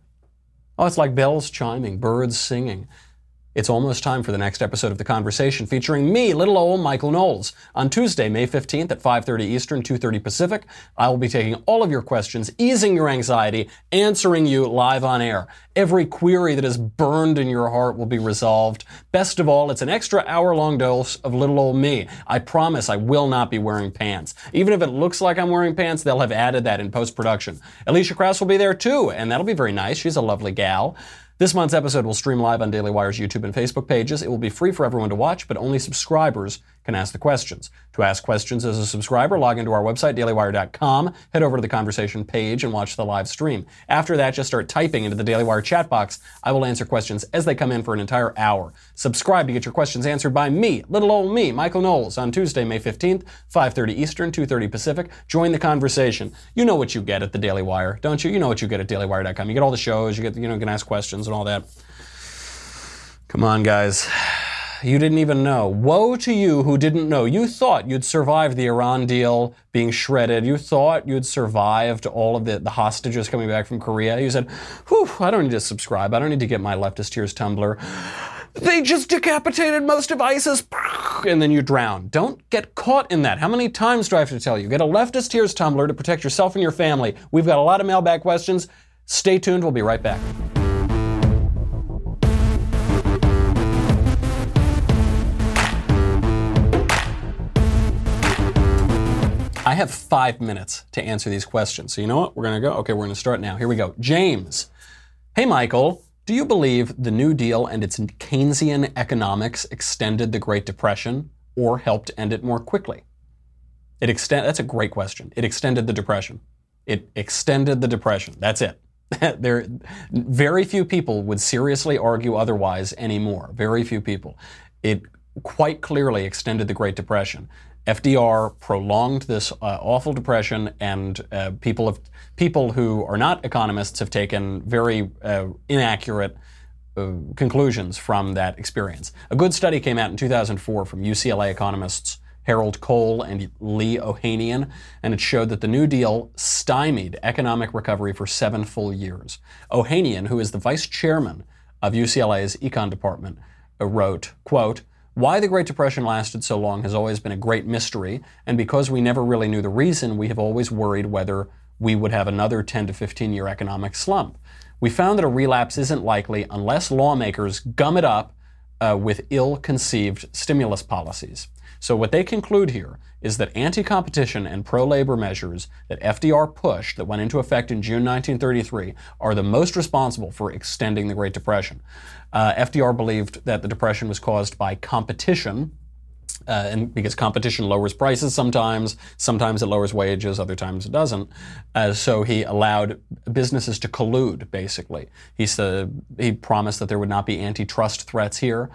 Oh, it's like bells chiming, birds singing. It's almost time for the next episode of The Conversation featuring me, little old Michael Knowles. On Tuesday, May 15th at 5.30 Eastern, 2.30 Pacific, I will be taking all of your questions, easing your anxiety, answering you live on air. Every query that is burned in your heart will be resolved. Best of all, it's an extra hour-long dose of little old me. I promise I will not be wearing pants. Even if it looks like I'm wearing pants, they'll have added that in post-production. Alicia Krause will be there too, and that'll be very nice. She's a lovely gal. This month's episode will stream live on Daily Wire's YouTube and Facebook pages. It will be free for everyone to watch, but only subscribers can ask the questions. To ask questions as a subscriber, log into our website, dailywire.com, head over to the conversation page, and watch the live stream. After that, just start typing into the Daily Wire chat box. I will answer questions as they come in for an entire hour. Subscribe to get your questions answered by me, little old me, Michael Knowles, on Tuesday, May 15th, 5.30 Eastern, 2.30 Pacific. Join the conversation. You know what you get at the Daily Wire, don't you? You know what you get at dailywire.com. You get all the shows, you get, you know, you can ask questions and all that. Come on, guys. You didn't even know. Woe to you who didn't know. You thought you'd survived the Iran deal being shredded. You thought you'd survived all of the, the hostages coming back from Korea. You said, whew, I don't need to subscribe. I don't need to get my leftist tears tumbler. They just decapitated most of ISIS. And then you drown. Don't get caught in that. How many times do I have to tell you? Get a leftist tears tumbler to protect yourself and your family. We've got a lot of mailbag questions. Stay tuned. We'll be right back. I have five minutes to answer these questions. So you know what? We're going to go. Okay, we're going to start now. Here we go. James. Hey, Michael. Do you believe the New Deal and its Keynesian economics extended the Great Depression or helped end it more quickly? It extend, that's a great question. It extended the Depression. It extended the Depression. That's it. there, very few people would seriously argue otherwise anymore. Very few people. It quite clearly extended the Great Depression. FDR prolonged this uh, awful depression, and uh, people have people who are not economists have taken very uh, inaccurate uh, conclusions from that experience. A good study came out in 2004 from UCLA economists Harold Cole and Lee Ohanian, and it showed that the New Deal stymied economic recovery for seven full years. Ohanian, who is the vice chairman of UCLA's econ department, uh, wrote, quote, why the Great Depression lasted so long has always been a great mystery, and because we never really knew the reason, we have always worried whether we would have another 10 to 15 year economic slump. We found that a relapse isn't likely unless lawmakers gum it up uh, with ill conceived stimulus policies. So, what they conclude here is that anti competition and pro labor measures that FDR pushed that went into effect in June 1933 are the most responsible for extending the Great Depression. Uh, FDR believed that the Depression was caused by competition. Uh, and because competition lowers prices sometimes, sometimes it lowers wages, other times it doesn't. Uh, so he allowed businesses to collude, basically. He said he promised that there would not be antitrust threats here.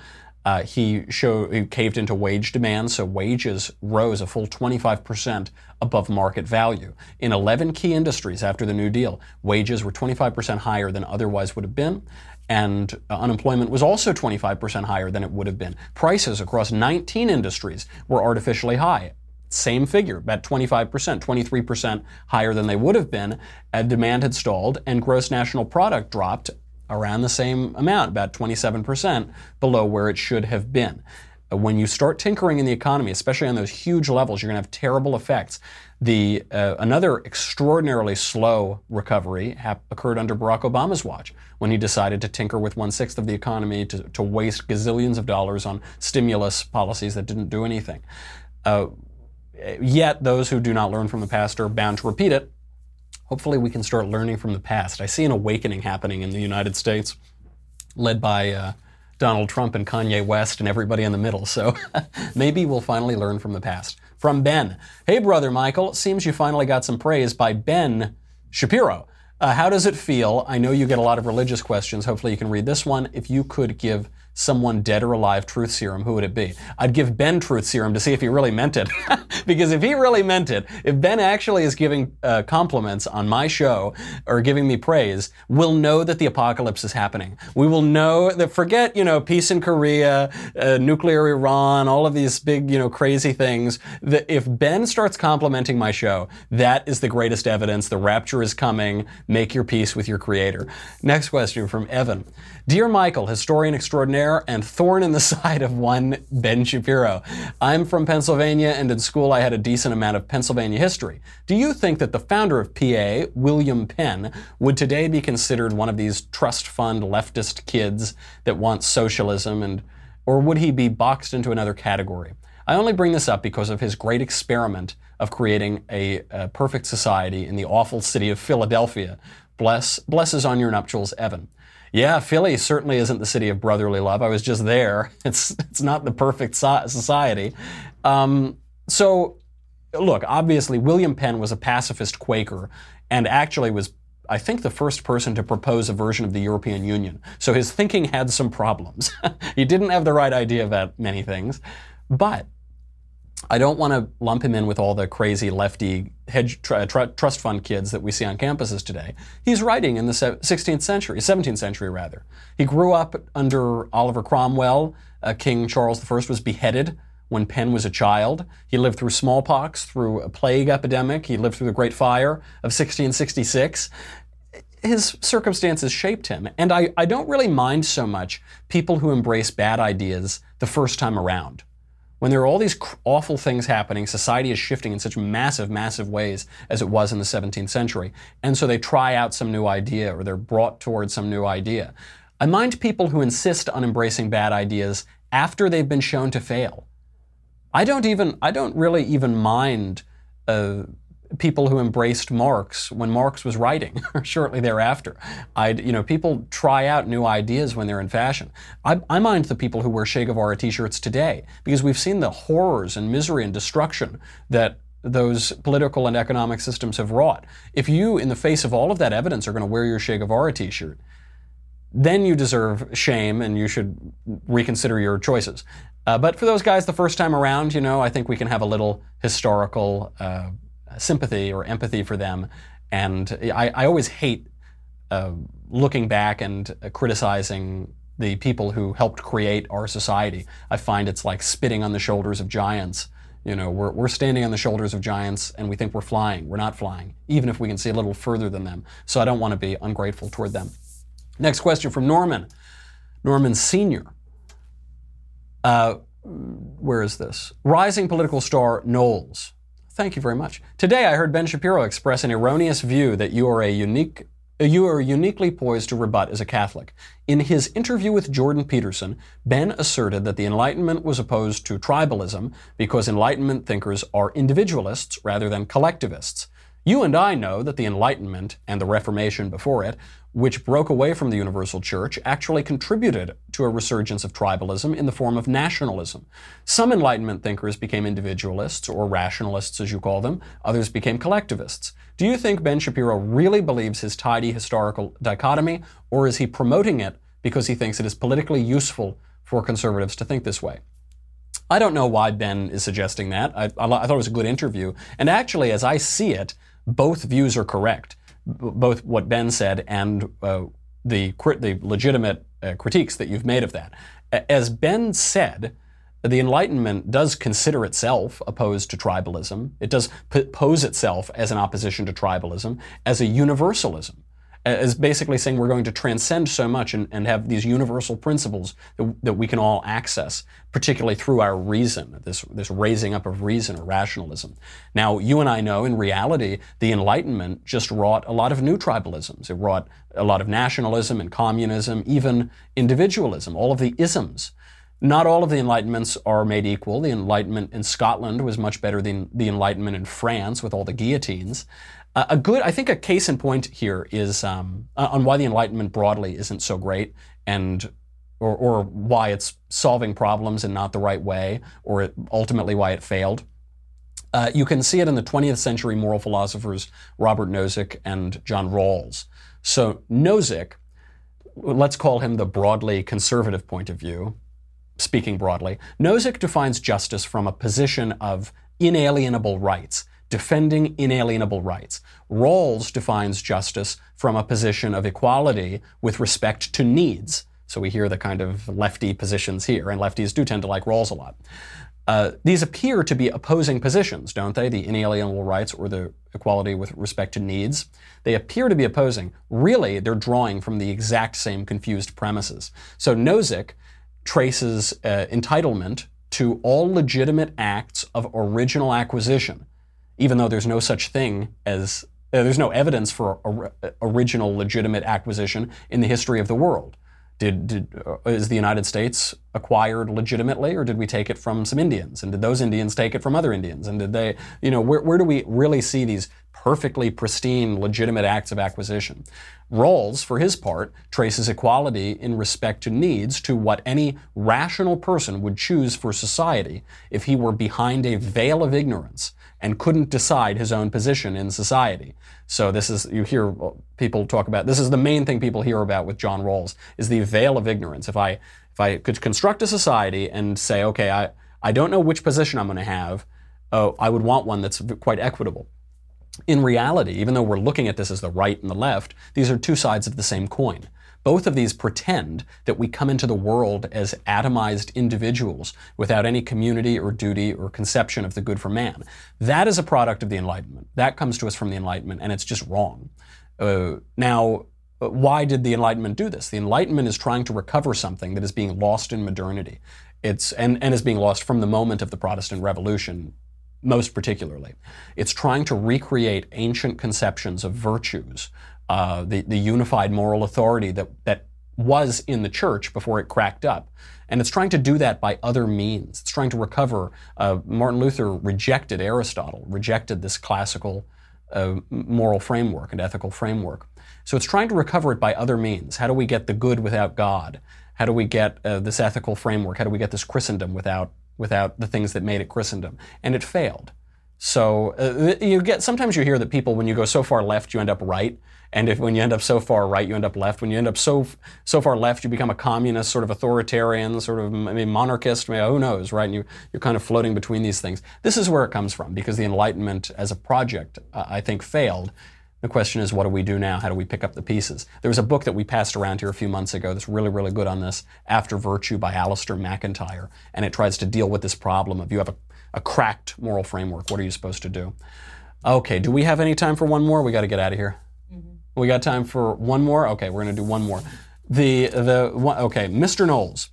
Uh, he showed he caved into wage demand, so wages rose a full 25% above market value. In 11 key industries after the New Deal, wages were 25% higher than otherwise would have been, and uh, unemployment was also 25% higher than it would have been. Prices across 19 industries were artificially high. Same figure, about 25%, 23% higher than they would have been. And demand had stalled, and gross national product dropped around the same amount, about 27% below where it should have been. Uh, when you start tinkering in the economy, especially on those huge levels, you're going to have terrible effects. The uh, another extraordinarily slow recovery hap- occurred under Barack Obama's watch when he decided to tinker with one sixth of the economy to, to, waste gazillions of dollars on stimulus policies that didn't do anything. Uh, yet those who do not learn from the past are bound to repeat it hopefully we can start learning from the past. I see an awakening happening in the United States, led by uh, Donald Trump and Kanye West and everybody in the middle. So maybe we'll finally learn from the past. From Ben Hey, brother Michael, seems you finally got some praise by Ben Shapiro. Uh, how does it feel? I know you get a lot of religious questions. Hopefully, you can read this one. If you could give someone dead or alive truth serum, who would it be? I'd give Ben truth serum to see if he really meant it. because if he really meant it, if Ben actually is giving uh, compliments on my show or giving me praise, we'll know that the apocalypse is happening. We will know that forget, you know, peace in Korea, uh, nuclear Iran, all of these big, you know, crazy things. That if Ben starts complimenting my show, that is the greatest evidence. The rapture is coming. Make your peace with your creator. Next question from Evan. Dear Michael, historian extraordinaire and thorn in the side of one Ben Shapiro. I'm from Pennsylvania, and in school I had a decent amount of Pennsylvania history. Do you think that the founder of PA, William Penn, would today be considered one of these trust fund leftist kids that want socialism, and or would he be boxed into another category? I only bring this up because of his great experiment of creating a, a perfect society in the awful city of Philadelphia. Bless, blesses on your nuptials, Evan. Yeah, Philly certainly isn't the city of brotherly love. I was just there. It's it's not the perfect so- society. Um, so, look, obviously, William Penn was a pacifist Quaker, and actually was, I think, the first person to propose a version of the European Union. So his thinking had some problems. he didn't have the right idea about many things, but I don't want to lump him in with all the crazy lefty hedge tr- tr- trust fund kids that we see on campuses today. He's writing in the 16th century, 17th century rather. He grew up under Oliver Cromwell. Uh, King Charles I was beheaded when Penn was a child. He lived through smallpox, through a plague epidemic. He lived through the Great Fire of 1666. His circumstances shaped him. And I, I don't really mind so much people who embrace bad ideas the first time around when there are all these awful things happening, society is shifting in such massive, massive ways as it was in the 17th century. And so they try out some new idea or they're brought towards some new idea. I mind people who insist on embracing bad ideas after they've been shown to fail. I don't even, I don't really even mind uh, people who embraced Marx when Marx was writing, or shortly thereafter. I, you know, people try out new ideas when they're in fashion. I, I mind the people who wear Che Guevara T-shirts today because we've seen the horrors and misery and destruction that those political and economic systems have wrought. If you, in the face of all of that evidence, are going to wear your Che Guevara T-shirt, then you deserve shame and you should reconsider your choices. Uh, but for those guys, the first time around, you know, I think we can have a little historical. Uh, sympathy or empathy for them. And I, I always hate uh, looking back and uh, criticizing the people who helped create our society. I find it's like spitting on the shoulders of giants. You know, we're, we're standing on the shoulders of giants and we think we're flying. We're not flying, even if we can see a little further than them. So I don't want to be ungrateful toward them. Next question from Norman. Norman Sr. Uh, where is this? Rising political star Knowles Thank you very much. Today I heard Ben Shapiro express an erroneous view that you are a unique you are uniquely poised to rebut as a Catholic. In his interview with Jordan Peterson, Ben asserted that the Enlightenment was opposed to tribalism because Enlightenment thinkers are individualists rather than collectivists. You and I know that the Enlightenment and the Reformation before it which broke away from the universal church, actually contributed to a resurgence of tribalism in the form of nationalism. Some Enlightenment thinkers became individualists, or rationalists as you call them, others became collectivists. Do you think Ben Shapiro really believes his tidy historical dichotomy, or is he promoting it because he thinks it is politically useful for conservatives to think this way? I don't know why Ben is suggesting that. I, I, I thought it was a good interview. And actually, as I see it, both views are correct both what Ben said and uh, the the legitimate uh, critiques that you've made of that. As Ben said, the Enlightenment does consider itself opposed to tribalism. It does pose itself as an opposition to tribalism, as a universalism as basically saying we're going to transcend so much and, and have these universal principles that, that, we can all access, particularly through our reason, this, this raising up of reason or rationalism. Now, you and I know in reality, the Enlightenment just wrought a lot of new tribalisms. It wrought a lot of nationalism and communism, even individualism, all of the isms. Not all of the Enlightenments are made equal. The Enlightenment in Scotland was much better than the Enlightenment in France with all the guillotines. A good, I think, a case in point here is um, on why the Enlightenment broadly isn't so great, and or, or why it's solving problems in not the right way, or ultimately why it failed. Uh, you can see it in the 20th century moral philosophers Robert Nozick and John Rawls. So Nozick, let's call him the broadly conservative point of view, speaking broadly. Nozick defines justice from a position of inalienable rights defending inalienable rights. Rawls defines justice from a position of equality with respect to needs. So we hear the kind of lefty positions here, and lefties do tend to like Rawls a lot. Uh, these appear to be opposing positions, don't they? The inalienable rights or the equality with respect to needs. They appear to be opposing. Really, they're drawing from the exact same confused premises. So Nozick traces uh, entitlement to all legitimate acts of original acquisition even though there's no such thing as uh, there's no evidence for a, a, original legitimate acquisition in the history of the world. Did, did uh, is the United States acquired legitimately, or did we take it from some Indians? And did those Indians take it from other Indians? And did they, you know, where, where do we really see these perfectly pristine, legitimate acts of acquisition? Rawls, for his part, traces equality in respect to needs to what any rational person would choose for society if he were behind a veil of ignorance and couldn't decide his own position in society. So this is you hear people talk about this is the main thing people hear about with John Rawls is the veil of ignorance. If I if I could construct a society and say, okay, I I don't know which position I'm going to have, oh, I would want one that's quite equitable. In reality, even though we're looking at this as the right and the left, these are two sides of the same coin. Both of these pretend that we come into the world as atomized individuals without any community or duty or conception of the good for man. That is a product of the Enlightenment. That comes to us from the Enlightenment, and it's just wrong. Uh, now, uh, why did the Enlightenment do this? The Enlightenment is trying to recover something that is being lost in modernity. It's, and, and is being lost from the moment of the Protestant Revolution most particularly. It's trying to recreate ancient conceptions of virtues, uh, the, the unified moral authority that, that was in the church before it cracked up. And it's trying to do that by other means. It's trying to recover. Uh, Martin Luther rejected Aristotle, rejected this classical uh, moral framework and ethical framework. So it's trying to recover it by other means. How do we get the good without God? How do we get uh, this ethical framework? How do we get this Christendom without without the things that made it Christendom. And it failed. So uh, you get sometimes you hear that people, when you go so far left, you end up right, and if when you end up so far right, you end up left. When you end up so so far left, you become a communist, sort of authoritarian, sort of I mean, monarchist. I mean, who knows, right? And you you're kind of floating between these things. This is where it comes from because the Enlightenment as a project, uh, I think, failed. The question is, what do we do now? How do we pick up the pieces? There was a book that we passed around here a few months ago that's really, really good on this, After Virtue by Alasdair MacIntyre, And it tries to deal with this problem of you have a, a cracked moral framework. What are you supposed to do? Okay, do we have any time for one more? We got to get out of here. Mm-hmm. We got time for one more? Okay, we're going to do one more. The, the, one, okay, Mr. Knowles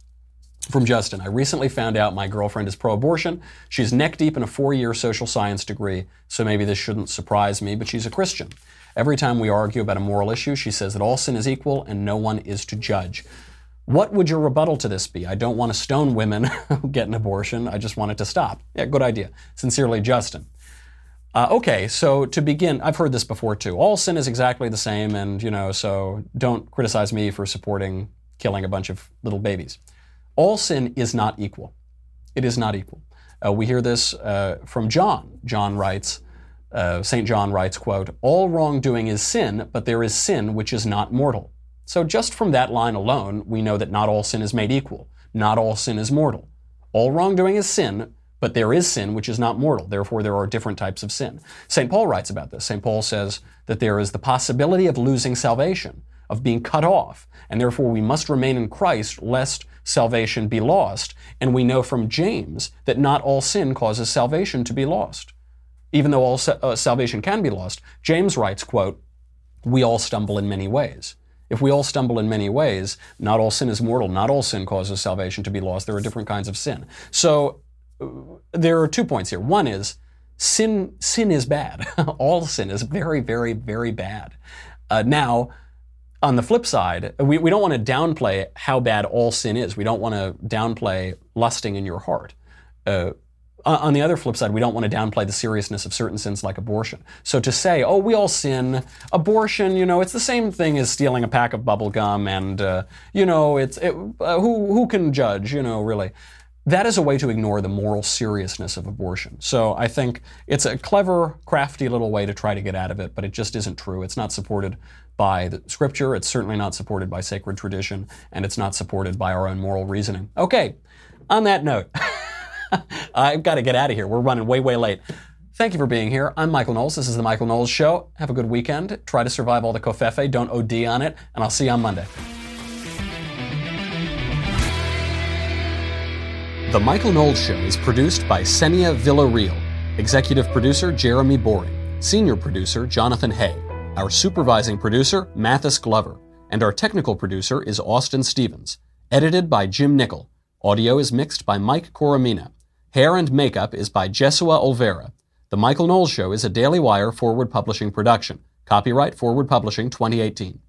from Justin. I recently found out my girlfriend is pro abortion. She's neck deep in a four year social science degree, so maybe this shouldn't surprise me, but she's a Christian. Every time we argue about a moral issue, she says that all sin is equal and no one is to judge. What would your rebuttal to this be? I don't want to stone women who get an abortion. I just want it to stop. Yeah, good idea. Sincerely, Justin. Uh, okay, so to begin, I've heard this before too. All sin is exactly the same, and you know, so don't criticize me for supporting killing a bunch of little babies. All sin is not equal. It is not equal. Uh, we hear this uh, from John. John writes, uh, St. John writes, quote, All wrongdoing is sin, but there is sin which is not mortal. So just from that line alone, we know that not all sin is made equal. Not all sin is mortal. All wrongdoing is sin, but there is sin which is not mortal. Therefore, there are different types of sin. St. Paul writes about this. St. Paul says that there is the possibility of losing salvation, of being cut off, and therefore we must remain in Christ lest salvation be lost. And we know from James that not all sin causes salvation to be lost even though all uh, salvation can be lost. James writes, quote, we all stumble in many ways. If we all stumble in many ways, not all sin is mortal. Not all sin causes salvation to be lost. There are different kinds of sin. So uh, there are two points here. One is sin. Sin is bad. all sin is very, very, very bad. Uh, now, on the flip side, we, we don't want to downplay how bad all sin is. We don't want to downplay lusting in your heart. Uh, uh, on the other flip side, we don't want to downplay the seriousness of certain sins like abortion. So to say, oh, we all sin, abortion, you know, it's the same thing as stealing a pack of bubble gum, and uh, you know, it's it, uh, who who can judge, you know, really. That is a way to ignore the moral seriousness of abortion. So I think it's a clever, crafty little way to try to get out of it, but it just isn't true. It's not supported by the scripture. It's certainly not supported by sacred tradition, and it's not supported by our own moral reasoning. Okay, on that note. I've got to get out of here. We're running way, way late. Thank you for being here. I'm Michael Knowles. This is the Michael Knowles Show. Have a good weekend. Try to survive all the covfefe. Don't OD on it. And I'll see you on Monday. The Michael Knowles Show is produced by Senia Villarreal. Executive producer Jeremy Boring. Senior producer Jonathan Hay. Our supervising producer Mathis Glover. And our technical producer is Austin Stevens. Edited by Jim Nickel. Audio is mixed by Mike Coromina. Hair and makeup is by Jesua Olvera. The Michael Knowles Show is a Daily Wire forward publishing production. Copyright Forward Publishing 2018.